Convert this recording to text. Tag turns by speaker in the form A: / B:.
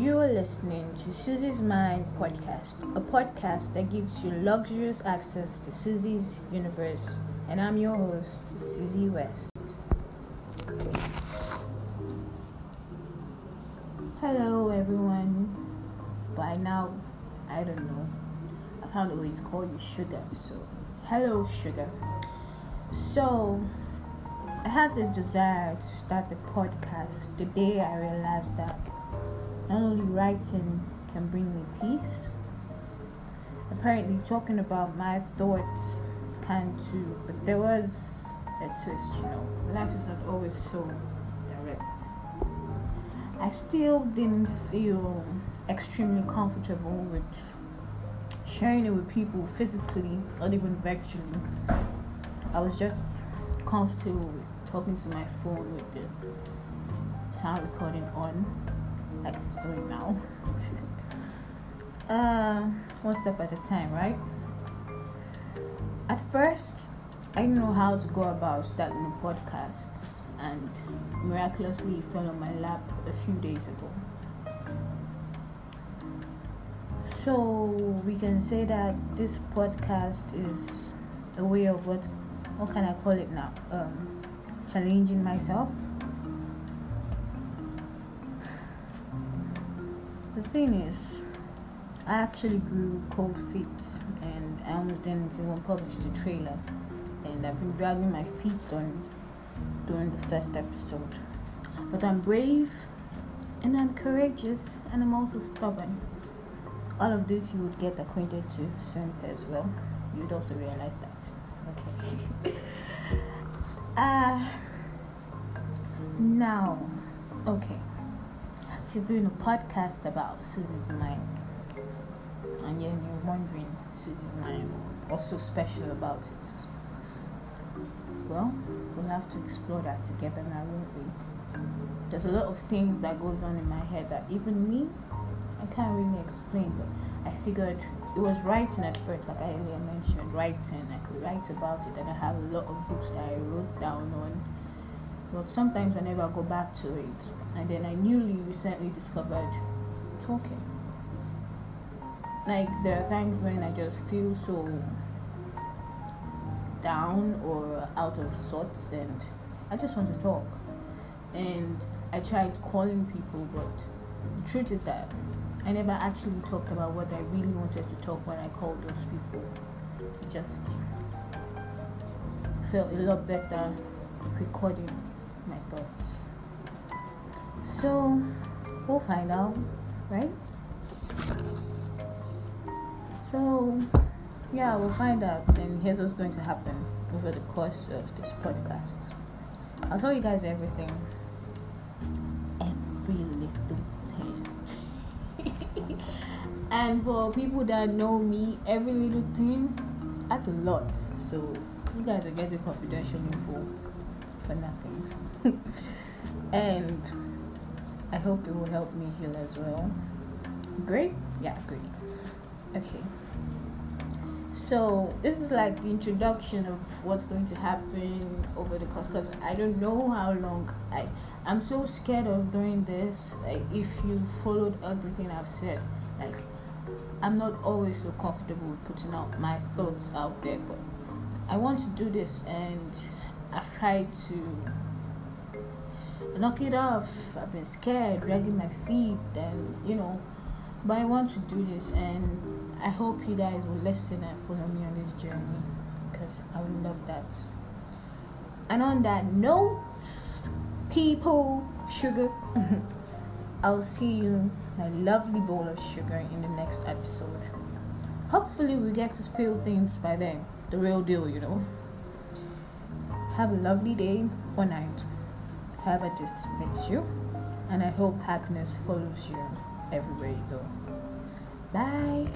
A: You are listening to Susie's Mind podcast, a podcast that gives you luxurious access to Susie's universe. And I'm your host, Susie West. Hello, everyone. By now, I don't know. I found a way to call you Sugar. So, hello, Sugar. So, I had this desire to start the podcast the day I realized that not only writing can bring me peace, apparently talking about my thoughts can too. But there was a twist, you know. Life is not always so direct. I still didn't feel extremely comfortable with sharing it with people physically, not even virtually. I was just comfortable with talking to my phone with the sound recording on, like it's doing now. uh, one step at a time, right? At first, I didn't know how to go about starting the podcasts, and miraculously, it fell on my lap a few days ago. So we can say that this podcast is a way of what what can I call it now? Um, challenging myself. The thing is, I actually grew cold feet, and I almost didn't even publish the trailer, and I've been dragging my feet on during the first episode. But I'm brave, and I'm courageous, and I'm also stubborn. All of this you would get acquainted to soon as well. You'd also realize that. Okay. uh, now, okay. She's doing a podcast about Susie's mind. And then you're wondering, Susie's mind, what's so special about it? Well, we'll have to explore that together now, won't we? There's a lot of things that goes on in my head that even me, I can't really explain, but I figured it was writing at first, like I earlier mentioned, writing. I could write about it, and I have a lot of books that I wrote down. But sometimes I never go back to it. And then I newly recently discovered talking. Like there are times when I just feel so down or out of sorts, and I just want to talk. And I tried calling people, but the truth is that I never actually talked about what I really wanted to talk when I called those people. It just felt a lot better recording So we'll find out, right? So yeah, we'll find out, and here's what's going to happen over the course of this podcast. I'll tell you guys everything, every little thing. and for people that know me, every little thing, that's a lot. So you guys are getting confidential info for nothing. and I hope it will help me heal as well. Great? Yeah, great. Okay. So this is like the introduction of what's going to happen over the course because I don't know how long I I'm so scared of doing this. Like if you followed everything I've said, like I'm not always so comfortable putting out my thoughts out there, but I want to do this and I've tried to knock it off. I've been scared, dragging my feet, and you know, but I want to do this, and I hope you guys will listen and follow me on this journey because I would love that. And on that note, people, sugar, I'll see you, my lovely bowl of sugar, in the next episode. Hopefully, we get to spill things by then. The real deal, you know. Have a lovely day or night, however this makes you, and I hope happiness follows you everywhere you go. Bye.